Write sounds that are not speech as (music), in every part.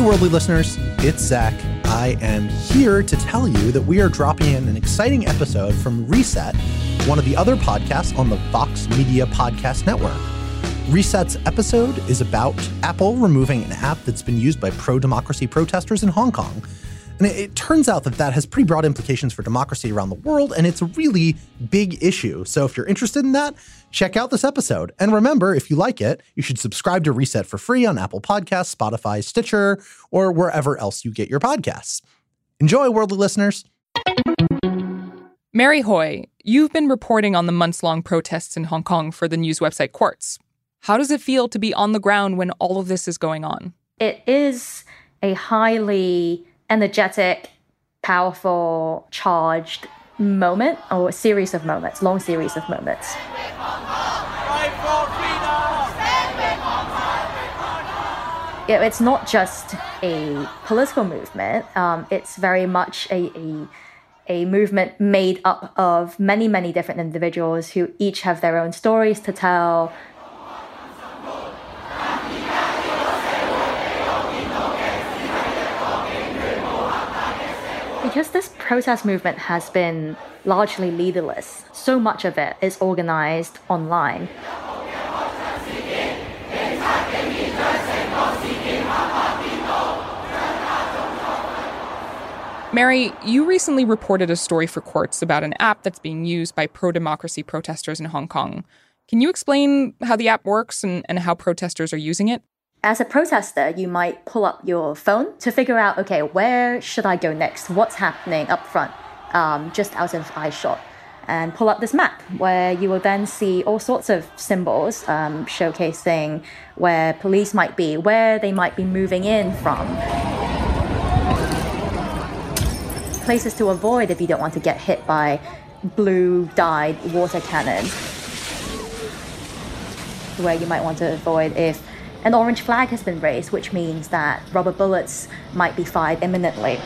Hey, worldly listeners, it's Zach. I am here to tell you that we are dropping in an exciting episode from Reset, one of the other podcasts on the Vox Media Podcast Network. Reset's episode is about Apple removing an app that's been used by pro democracy protesters in Hong Kong. And it, it, turns out that that has pretty broad implications for democracy around the world, and it's a really big issue. So if you're interested in that, check out this episode. And remember, if you like it, you should subscribe to Reset for free on Apple Podcasts, Spotify, Stitcher, or wherever else you get your podcasts. Enjoy, worldly listeners. Mary Hui, you've been reporting on the months long protests in Hong Kong for the news website Quartz. How does it feel to be on the ground when all of this is going on? It is a highly energetic, powerful, charged moment or series of moments, long series of moments. It's not just a political movement. Um, it's very much a, a a movement made up of many, many different individuals who each have their own stories to tell, because this protest movement has been largely leaderless, so much of it is organized online. Mary, you recently reported a story for Quartz about an app that's being used by pro democracy protesters in Hong Kong. Can you explain how the app works and, and how protesters are using it? As a protester, you might pull up your phone to figure out, okay, where should I go next? What's happening up front, um, just out of eye shot? And pull up this map where you will then see all sorts of symbols um, showcasing where police might be, where they might be moving in from. Places to avoid if you don't want to get hit by blue dyed water cannons. Where you might want to avoid if an orange flag has been raised, which means that rubber bullets might be fired imminently.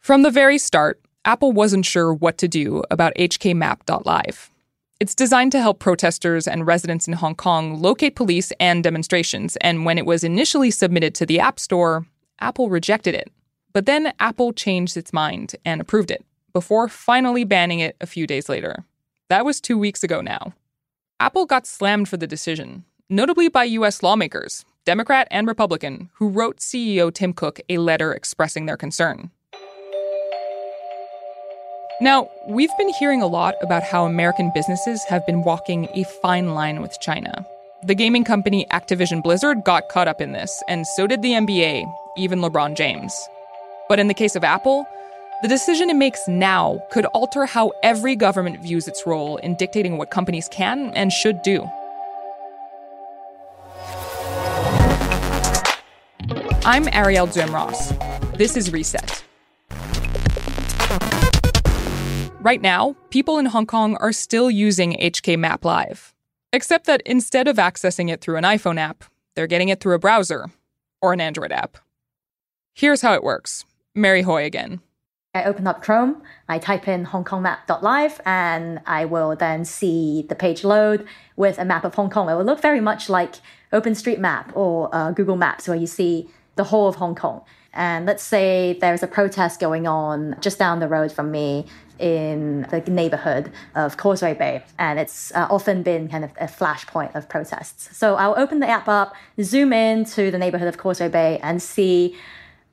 From the very start, Apple wasn't sure what to do about HKMap.live. It's designed to help protesters and residents in Hong Kong locate police and demonstrations, and when it was initially submitted to the App Store, Apple rejected it. But then Apple changed its mind and approved it, before finally banning it a few days later. That was two weeks ago now. Apple got slammed for the decision, notably by U.S. lawmakers, Democrat and Republican, who wrote CEO Tim Cook a letter expressing their concern. Now, we've been hearing a lot about how American businesses have been walking a fine line with China. The gaming company Activision Blizzard got caught up in this, and so did the NBA, even LeBron James. But in the case of Apple, the decision it makes now could alter how every government views its role in dictating what companies can and should do. I'm Ariel Duhaime-Ross. This is Reset. Right now, people in Hong Kong are still using HK Map Live, except that instead of accessing it through an iPhone app, they're getting it through a browser or an Android app. Here's how it works Mary Hui again. I open up Chrome, I type in hongkongmap.live, and I will then see the page load with a map of Hong Kong. It will look very much like OpenStreetMap or uh, Google Maps, where you see the whole of Hong Kong. And let's say there's a protest going on just down the road from me in the neighborhood of Causeway Bay, and it's uh, often been kind of a flashpoint of protests. So I'll open the app up, zoom in to the neighborhood of Causeway Bay, and see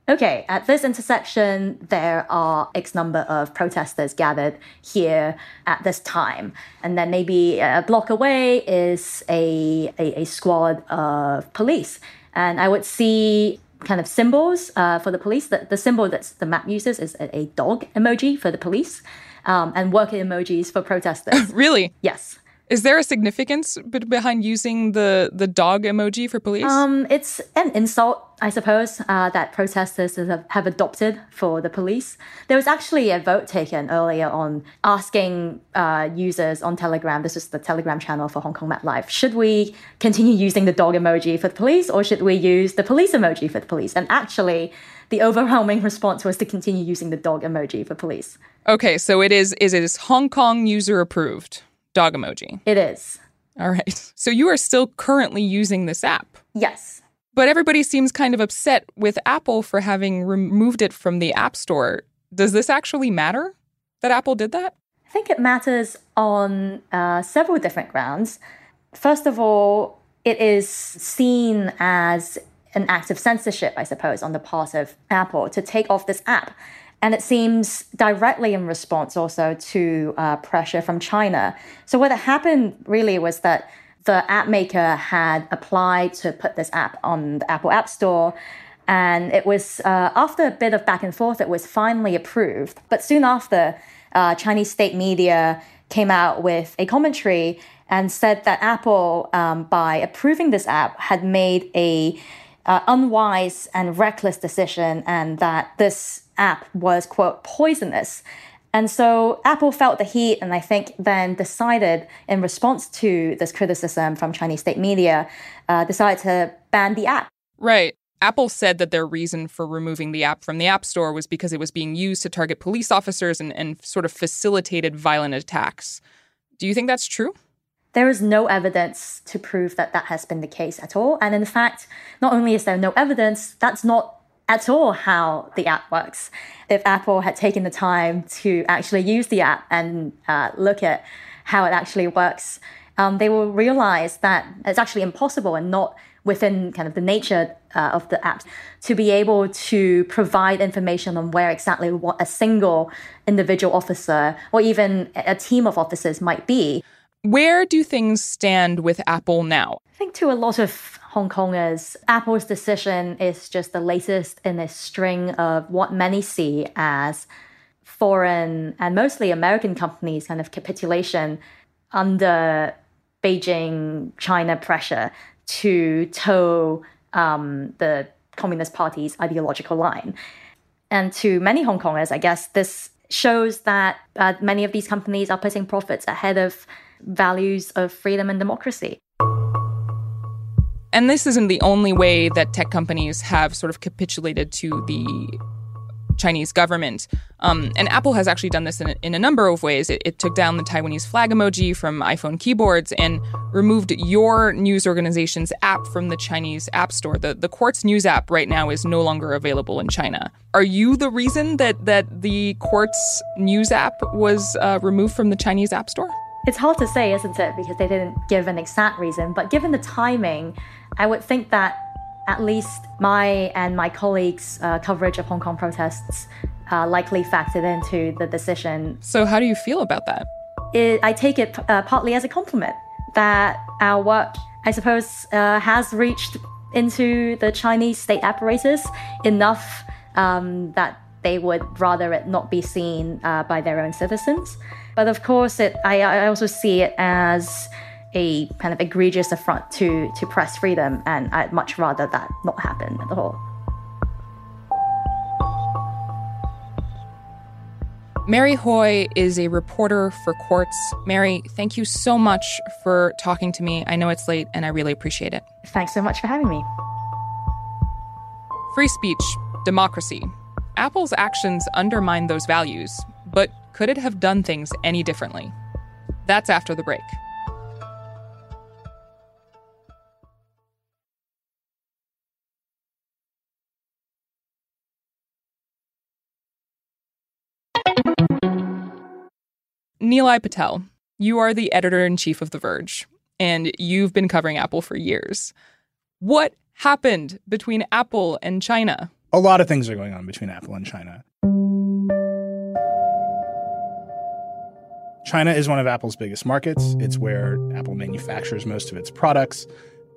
okay, at this intersection, there are X number of protesters gathered here at this time. And then maybe a block away is a, a, a squad of police. And I would see kind of symbols uh, for the police. The, the symbol that the map uses is a, a dog emoji for the police um, and worker emojis for protesters. (laughs) really? Yes. Is there a significance behind using the the dog emoji for police? Um, it's an insult, I suppose, uh, that protesters have, adopted for the police. There was actually a vote taken earlier on asking uh, users on Telegram. This is the Telegram channel for Hong Kong Map Live. Should we continue using the dog emoji for the police, or should we use the police emoji for the police? And actually, the overwhelming (laughs) response was to continue using the dog emoji for police. Okay, so it is is it is Hong Kong user approved dog emoji. It is. All right. (laughs) So you are still currently using this app. Yes. But everybody seems kind of upset with Apple for having removed it from the App Store. Does this actually matter that Apple did that? I think it matters on uh, several different grounds. First of all, it is seen as an act of censorship, I suppose, on the part of Apple to take off this app. And it seems directly in response also to uh, pressure from China. So, what happened really was that the app maker had applied to put this app on the Apple App Store. And it was uh, after a bit of back and forth, it was finally approved. But soon after, uh, Chinese state media came out with a commentary and said that Apple, um, by approving this app, had made a uh, unwise and reckless decision, and that this app was quote poisonous. And so Apple felt the heat, and I think then decided, in response to this criticism from Chinese state media, uh, decided to ban the app. Right. Apple said that their reason for removing the app from the App Store was because it was being used to target police officers and, and sort of facilitated violent attacks. Do you think that's true? There is no evidence to prove that that has been the case at all. And in fact, not only is there no evidence, that's not at all how the app works. If Apple had taken the time to actually use the app and uh, look at how it actually works, um, they will realize that it's actually impossible and not within kind of the nature uh, of the app to be able to provide information on where exactly what a single individual officer or even a team of officers might be. Where do things stand with Apple now? I think to a lot of Hong Kongers, Apple's decision is just the latest in a string of what many see as foreign and mostly American companies' kind of capitulation under Beijing China pressure to toe um, the Communist Party's ideological line. And to many Hong Kongers, I guess this shows that uh, many of these companies are putting profits ahead of values of freedom and democracy. And this isn't the only way that tech companies have sort of capitulated to the Chinese government. Um, and Apple has actually done this in a, in a number of ways. It, it, took down the Taiwanese flag emoji from iPhone keyboards and removed your news organization's app from the Chinese App Store. The, the Quartz News app right now is no longer available in China. Are you the reason that, that the Quartz News app was uh, removed from the Chinese App Store? It's hard to say, isn't it? Because they didn't give an exact reason. But given the timing, I would think that at least my and my colleagues' uh, coverage of Hong Kong protests uh, likely factored into the decision. So, how do you feel about that? It, I take it uh, partly as a compliment that our work, I suppose, uh, has reached into the Chinese state apparatus enough um, that they would rather it not be seen uh, by their own citizens. But of course, it, I, I also see it as a kind of egregious affront to, to press freedom, and I'd much rather that not happen at all. Mary Hui is a reporter for Quartz. Mary, thank you so much for talking to me. I know it's late and I really appreciate it. Thanks so much for having me. Free speech, democracy. Apple's actions undermine those values, but could it have done things any differently? That's after the break. Nilay Patel, you are the editor in chief of The Verge, and you've been covering Apple for years. What happened between Apple and China? A lot of things are going on between Apple and China. China is one of Apple's biggest markets. It's where Apple manufactures most of its products.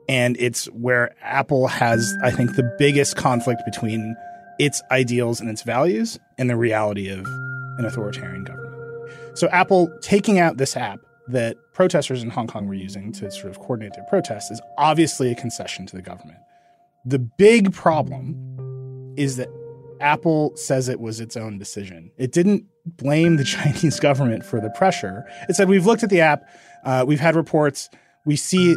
And it's where Apple has, I think, the biggest conflict between its ideals and its values and the reality of an authoritarian government. So, Apple taking out this app that protesters in Hong Kong were using to sort of coordinate their protests is obviously a concession to the government. The big problem is that Apple says it was its own decision. It didn't blame the (laughs) Chinese government for the pressure. It said, We've looked at the app, uh, we've had reports. We see,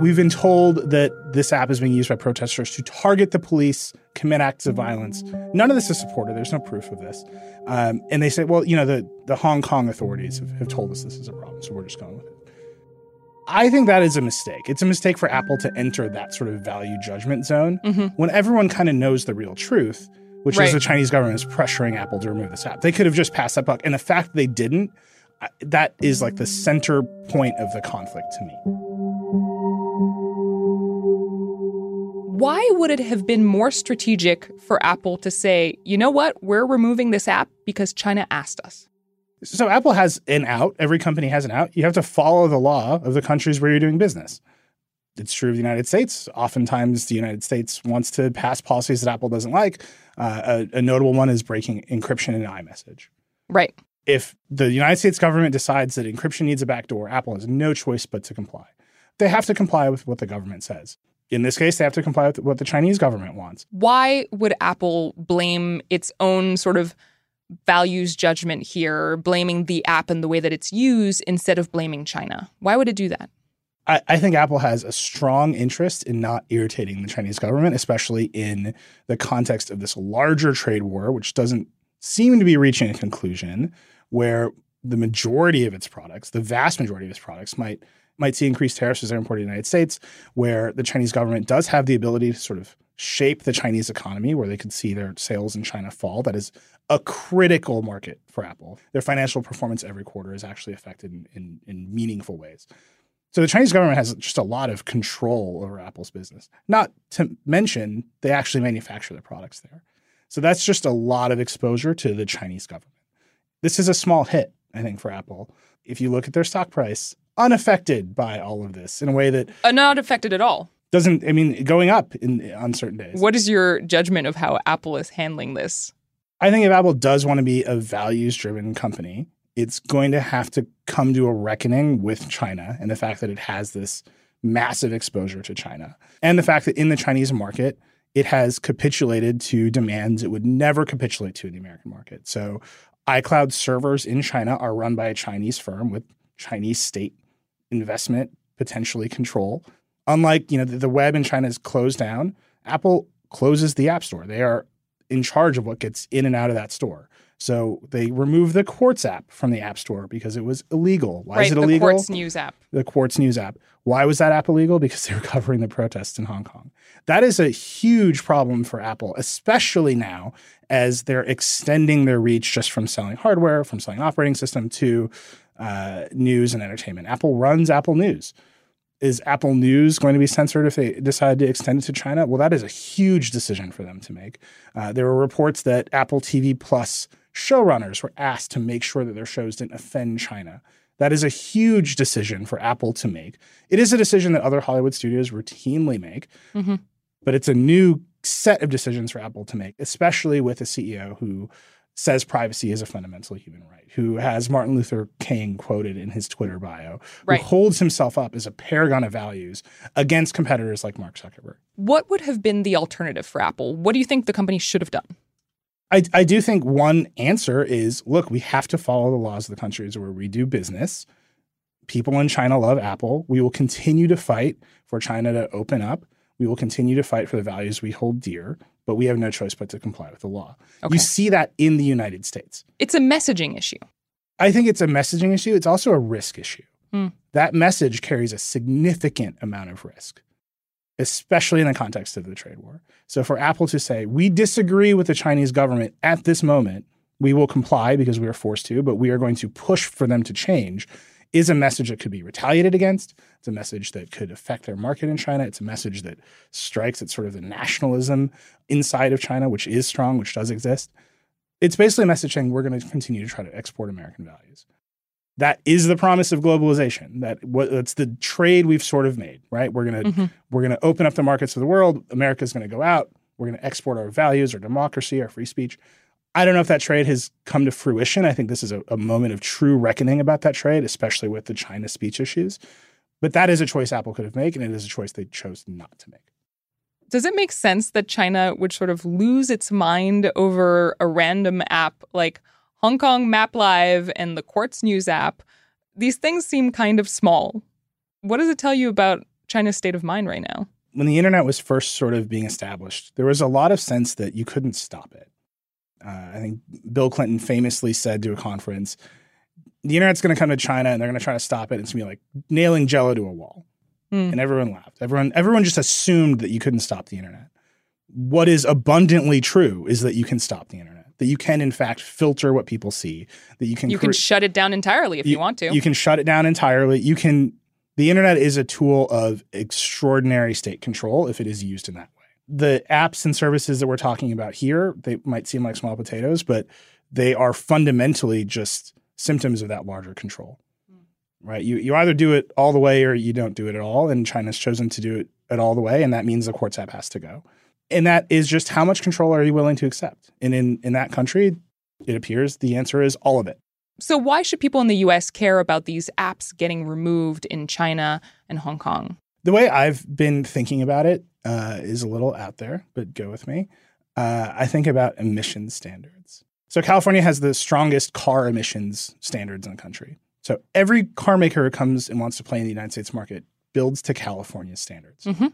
we've been told that this app is being used by protesters to target the police, commit acts of violence. None of this is supported. There's no proof of this. Um, and they say, well, you know, the, the Hong Kong authorities have, have told us this is a problem, so we're just going with it. I think that is a mistake. It's a mistake for Apple to enter that sort of value judgment zone mm-hmm. when everyone kind of knows the real truth, which right. is the Chinese government is pressuring Apple to remove this app. They could have just passed that buck. And the fact they didn't, that is like the center point of the conflict to me. Why would it have been more strategic for Apple to say, you know what, we're removing this app because China asked us? So Apple has an out. Every company has an out. You have to follow the law of the countries where you're doing business. It's true of the United States. Oftentimes, the United States wants to pass policies that Apple doesn't like. Uh, a, a notable one is breaking encryption in iMessage. Right. If the United States government decides that encryption needs a backdoor, Apple has no choice but to comply. They have to comply with what the government says. In this case, they have to comply with what the Chinese government wants. Why would Apple blame its own sort of values judgment here, blaming the app and the way that it's used instead of blaming China? Why would it do that? I, I, think Apple has a strong interest in not irritating the Chinese government, especially in the context of this larger trade war, which doesn't seem to be reaching a conclusion, where the majority of its products, the vast majority of its products, might might see increased tariffs as they're imported to the United States, where the Chinese government does have the ability to sort of shape the Chinese economy, where they could see their sales in China fall. That is a critical market for Apple. Their financial performance every quarter is actually affected in, in, in meaningful ways. So the Chinese government has just a lot of control over Apple's business. Not to mention they actually manufacture their products there. So that's just a lot of exposure to the Chinese government. This is a small hit, I think, for Apple. If you look at their stock price, unaffected by all of this in a way that uh, not affected at all. Doesn't I mean going up in on certain days. What is your judgment of how Apple is handling this? I think if Apple does want to be a values driven company, it's going to have to come to a reckoning with China and the fact that it has this massive exposure to China. And the fact that in the Chinese market, it has capitulated to demands it would never capitulate to in the American market. So iCloud servers in China are run by a Chinese firm with Chinese state investment, potentially control. Unlike, you know, the, the web in China is closed down, Apple closes the App Store. They are in charge of what gets in and out of that store. So they removed the Quartz app from the App Store because it was illegal. Why right, is it illegal? The Quartz News app. The Quartz News app. Why was that app illegal? Because they were (laughs) covering the protests in Hong Kong. That is a huge problem for Apple, especially now as they're extending their reach just from selling hardware, from selling operating system to uh, news and entertainment. Apple runs Apple News is Apple News going to be censored if they decide to extend it to China? Well, that is a huge decision for them to make. Uh, there were reports that Apple TV Plus showrunners were asked to make sure that their shows didn't offend China. That is a huge decision for Apple to make. It is a decision that other Hollywood studios routinely make, mm-hmm. but it's a new set of decisions for Apple to make, especially with a CEO who says privacy is a fundamental human right, who has Martin Luther King quoted in his Twitter bio, right. who holds himself up as a paragon of values against competitors like Mark Zuckerberg. What would have been the alternative for Apple? What do you think the company should have done? I, I do think one answer is look, we have to follow the laws of the countries where we do business. People in China love Apple. We will continue to fight for China to open up. We will continue to fight for the values we hold dear but we have no choice but to comply with the law. Okay. You see that in the United States. It's a messaging issue. I think it's a messaging issue. It's also a risk issue. Hmm. That message carries a significant amount of risk, especially in the context of the trade war. So for Apple to say, we disagree with the Chinese government at this moment, we will comply because we are forced to, but we are going to push for them to change is a message that could be retaliated against. It's a message that could affect their market in China. It's a message that strikes at sort of the nationalism inside of China, which is strong, which does exist. It's basically a message saying we're going to continue to try to export American values. That is the promise of globalization. That what that's the trade we've sort of made, right? We're gonna mm-hmm. we're gonna open up the markets of the world. America's gonna go out. We're gonna export our values, our democracy, our free speech. I don't know if that trade has come to fruition. I think this is a, a, moment of true reckoning about that trade, especially with the China speech issues. But that is a choice Apple could have made, and it is a choice they chose not to make. Does it make sense that China would sort of lose its mind over a random app like Hong Kong Map Live and the Quartz News app? These things seem kind of small. What does it tell you about China's state of mind right now? When the internet was first sort of being established, there was a lot of sense that you couldn't stop it uh, I think Bill Clinton famously said to a conference, the internet's going to come to China and they're going to try to stop it. It's going to be like nailing jello to a wall. Mm. And everyone laughed. Everyone, everyone just assumed that you couldn't stop the internet. What is abundantly true is that you can stop the internet. That you can, in fact, filter what people see. That you can You can shut it down entirely if you, want to. You can shut it down entirely. You can. The internet is a tool of extraordinary state control if it is used in that way. The apps and services that we're talking about here, they might seem like small potatoes, but they are fundamentally just symptoms of that larger control. Hmm. Right? You you either do it all the way or you don't do it at all, and China's chosen to do it at all the way, and that means the Quartz app has to go. And that is just how much control are you willing to accept? And in in that country, it appears the answer is all of it. so why should people in the US care about these apps getting removed in China and Hong Kong? The way I've been thinking about it uh, is a little out there, but go with me. Uh, I think about emission standards. So California has the strongest car emissions standards in the country. So every car maker who comes and wants to play in the United States market builds to California standards. Mhm.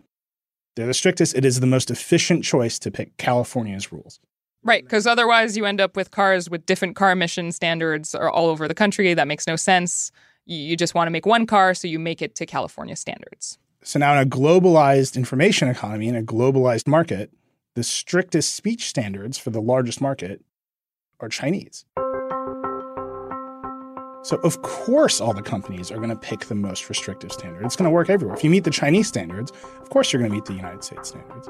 They're the strictest. It is the most efficient choice to pick California's rules. Right, because otherwise you end up with cars with different car emission standards all over the country. That makes no sense. You you just want to make one car, so you make it to California standards. So now in a globalized information economy, in a globalized market, the strictest speech standards for the largest market are Chinese. So of course all the companies are going to pick the most restrictive standard. It's going to work everywhere. If you meet the Chinese standards, of course you're going to meet the United States standards.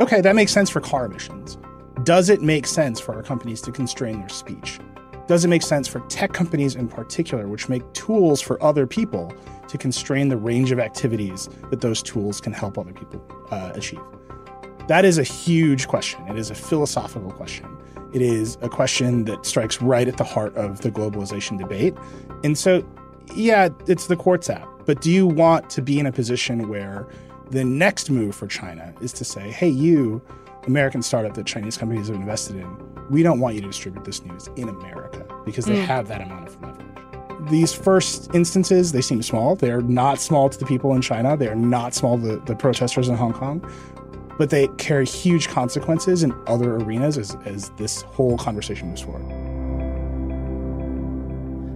Okay, that makes sense for car emissions. Does it make sense for our companies to constrain their speech? Does it make sense for tech companies in particular, which make tools for other people to constrain the range of activities that those tools can help other people uh, achieve? That is a huge question. It is a philosophical question. It is a question that strikes right at the heart of the globalization debate. And so, yeah, it's the Quartz app. But do you want to be in a position where the next move for China is to say, hey, you, American startup that Chinese companies have invested in, we don't want you to distribute this news in America because they mm. have that amount of leverage. These first instances, they seem small. They're not small to the people in China. They're not small to the, the protesters in Hong Kong but they carry huge consequences in other arenas as, as this whole conversation moves forward.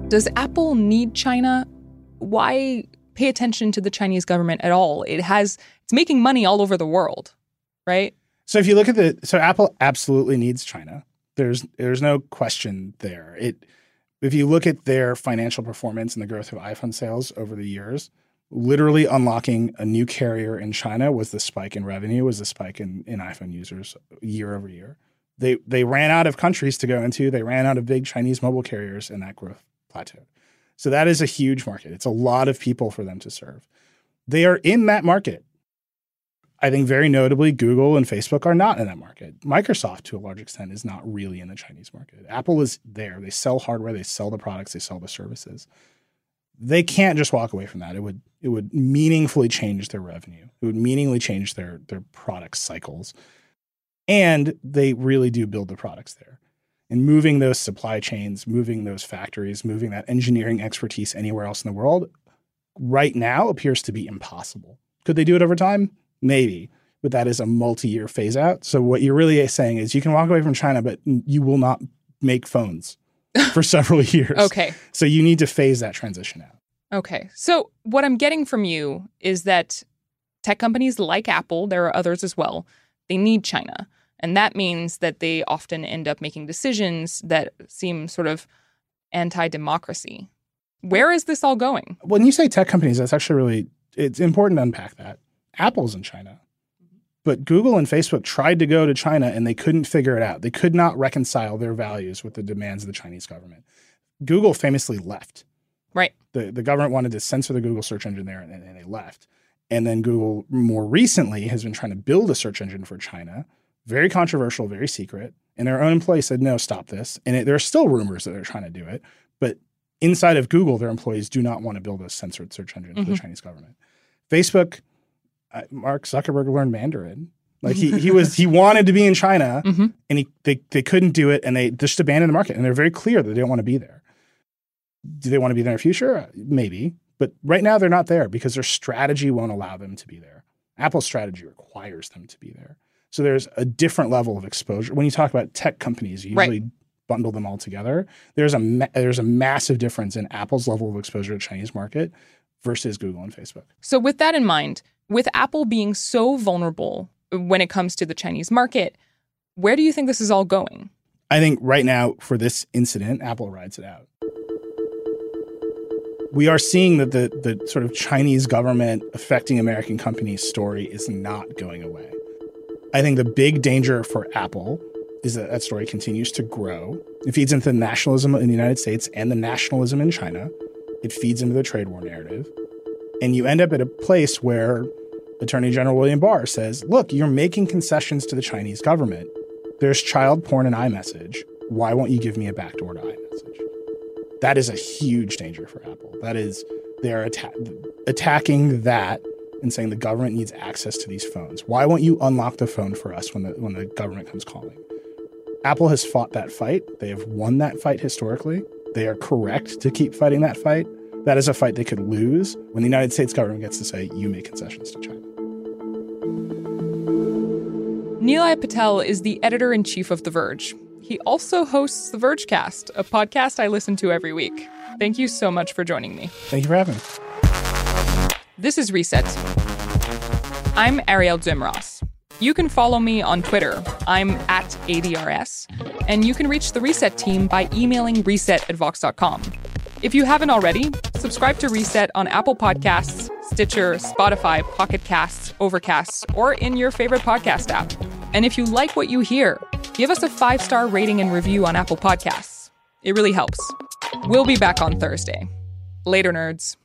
Does Apple need China? Why pay attention to the Chinese government at all? It has it's making money all over the world, right? So if you look at the so Apple absolutely needs China. There's there's no question there. It if you look at their financial performance and the growth of iPhone sales over the years, literally unlocking a new carrier in China was the spike in revenue, was the spike in, in iPhone users year over year. They they ran out of countries to go into. They ran out of big Chinese mobile carriers, and that growth plateaued. So that is a huge market. It's a lot of people for them to serve. They are in that market. I think very notably, Google and Facebook are not in that market. Microsoft, to a large extent, is not really in the Chinese market. Apple is there. They sell hardware, they sell the products, they sell the services. They can't just walk away from that. It would it would meaningfully change their revenue. It would meaningfully change their their product cycles. And they really do build the products there. And moving those supply chains, moving those factories, moving that engineering expertise anywhere else in the world right now appears to be impossible. Could they do it over time? Maybe, but that is a multi-year phase out. So what you're really saying is you can walk away from China, but you will not make phones (laughs) for several years. Okay. So you need to phase that transition out. Okay. So, what I'm getting from you is that tech companies like Apple, there are others as well, they need China. And that means that they often end up making decisions that seem sort of anti democracy. Where is this all going? When you say tech companies, that's actually really it's important to unpack that. Apple's in China. But Google and Facebook tried to go to China and they couldn't figure it out. They could not reconcile their values with the demands of the Chinese government. Google famously left. Right. the, the government wanted to censor the Google search engine there and, and they left. And then Google more recently has been trying to build a search engine for China, very controversial, very secret. And their own employees said, no, stop this. And it, there are still rumors that they're trying to do it. But inside of Google, their employees do not want to build a censored search engine for the mm-hmm. Chinese government. Facebook, Mark Zuckerberg learned Mandarin. Like he, he (laughs) was he wanted to be in China Mhm. and he they, they couldn't do it and they just abandoned the market and they're very clear that they don't want to be there. Do they want to be there in the future? Maybe. But right now they're not there because their strategy won't allow them to be there. Apple's strategy requires them to be there. So there's a different level of exposure. When you talk about tech companies, you Right. usually bundle them all together, there's a ma- there's a massive difference in Apple's level of exposure to Chinese market versus Google and Facebook. So with that in mind, with Apple being so vulnerable when it comes to the Chinese market, where do you think this is all going? I think right now for this incident, Apple rides it out. We are seeing that the the sort of Chinese government affecting American companies story is not going away. I think the big danger for Apple is that that story continues to grow. It feeds into the nationalism in the United States and the nationalism in China. It feeds into the trade war narrative. And you end up at a place where Attorney General William Barr says, look, you're making concessions to the Chinese government. There's child porn in iMessage. Why won't you give me a backdoor to iMessage? That is a huge danger for Apple. That is, they're atta- attacking that and saying the government needs access to these phones. Why won't you unlock the phone for us when the when the government comes calling? Apple has fought that fight. They have won that fight historically. They are correct to keep fighting that fight. That is a fight they could lose when the United States government gets to say you make concessions to China. Nilay Patel is the editor in chief of The Verge. He also hosts The Vergecast, a podcast I listen to every week. Thank you so much for joining me. Thank you for having me. This is Reset. I'm Ariel Duhaime-Ross. You can follow me on Twitter. I'm at ADRS. And you can reach the Reset team by emailing reset at vox.com. If you haven't already, subscribe to Reset on Apple Podcasts, Stitcher, Spotify, Pocket Casts, Overcast, or in your favorite podcast app. And if you like what you hear, give us a five star rating and review on Apple Podcasts. It really helps. We'll be back on Thursday. Later, nerds.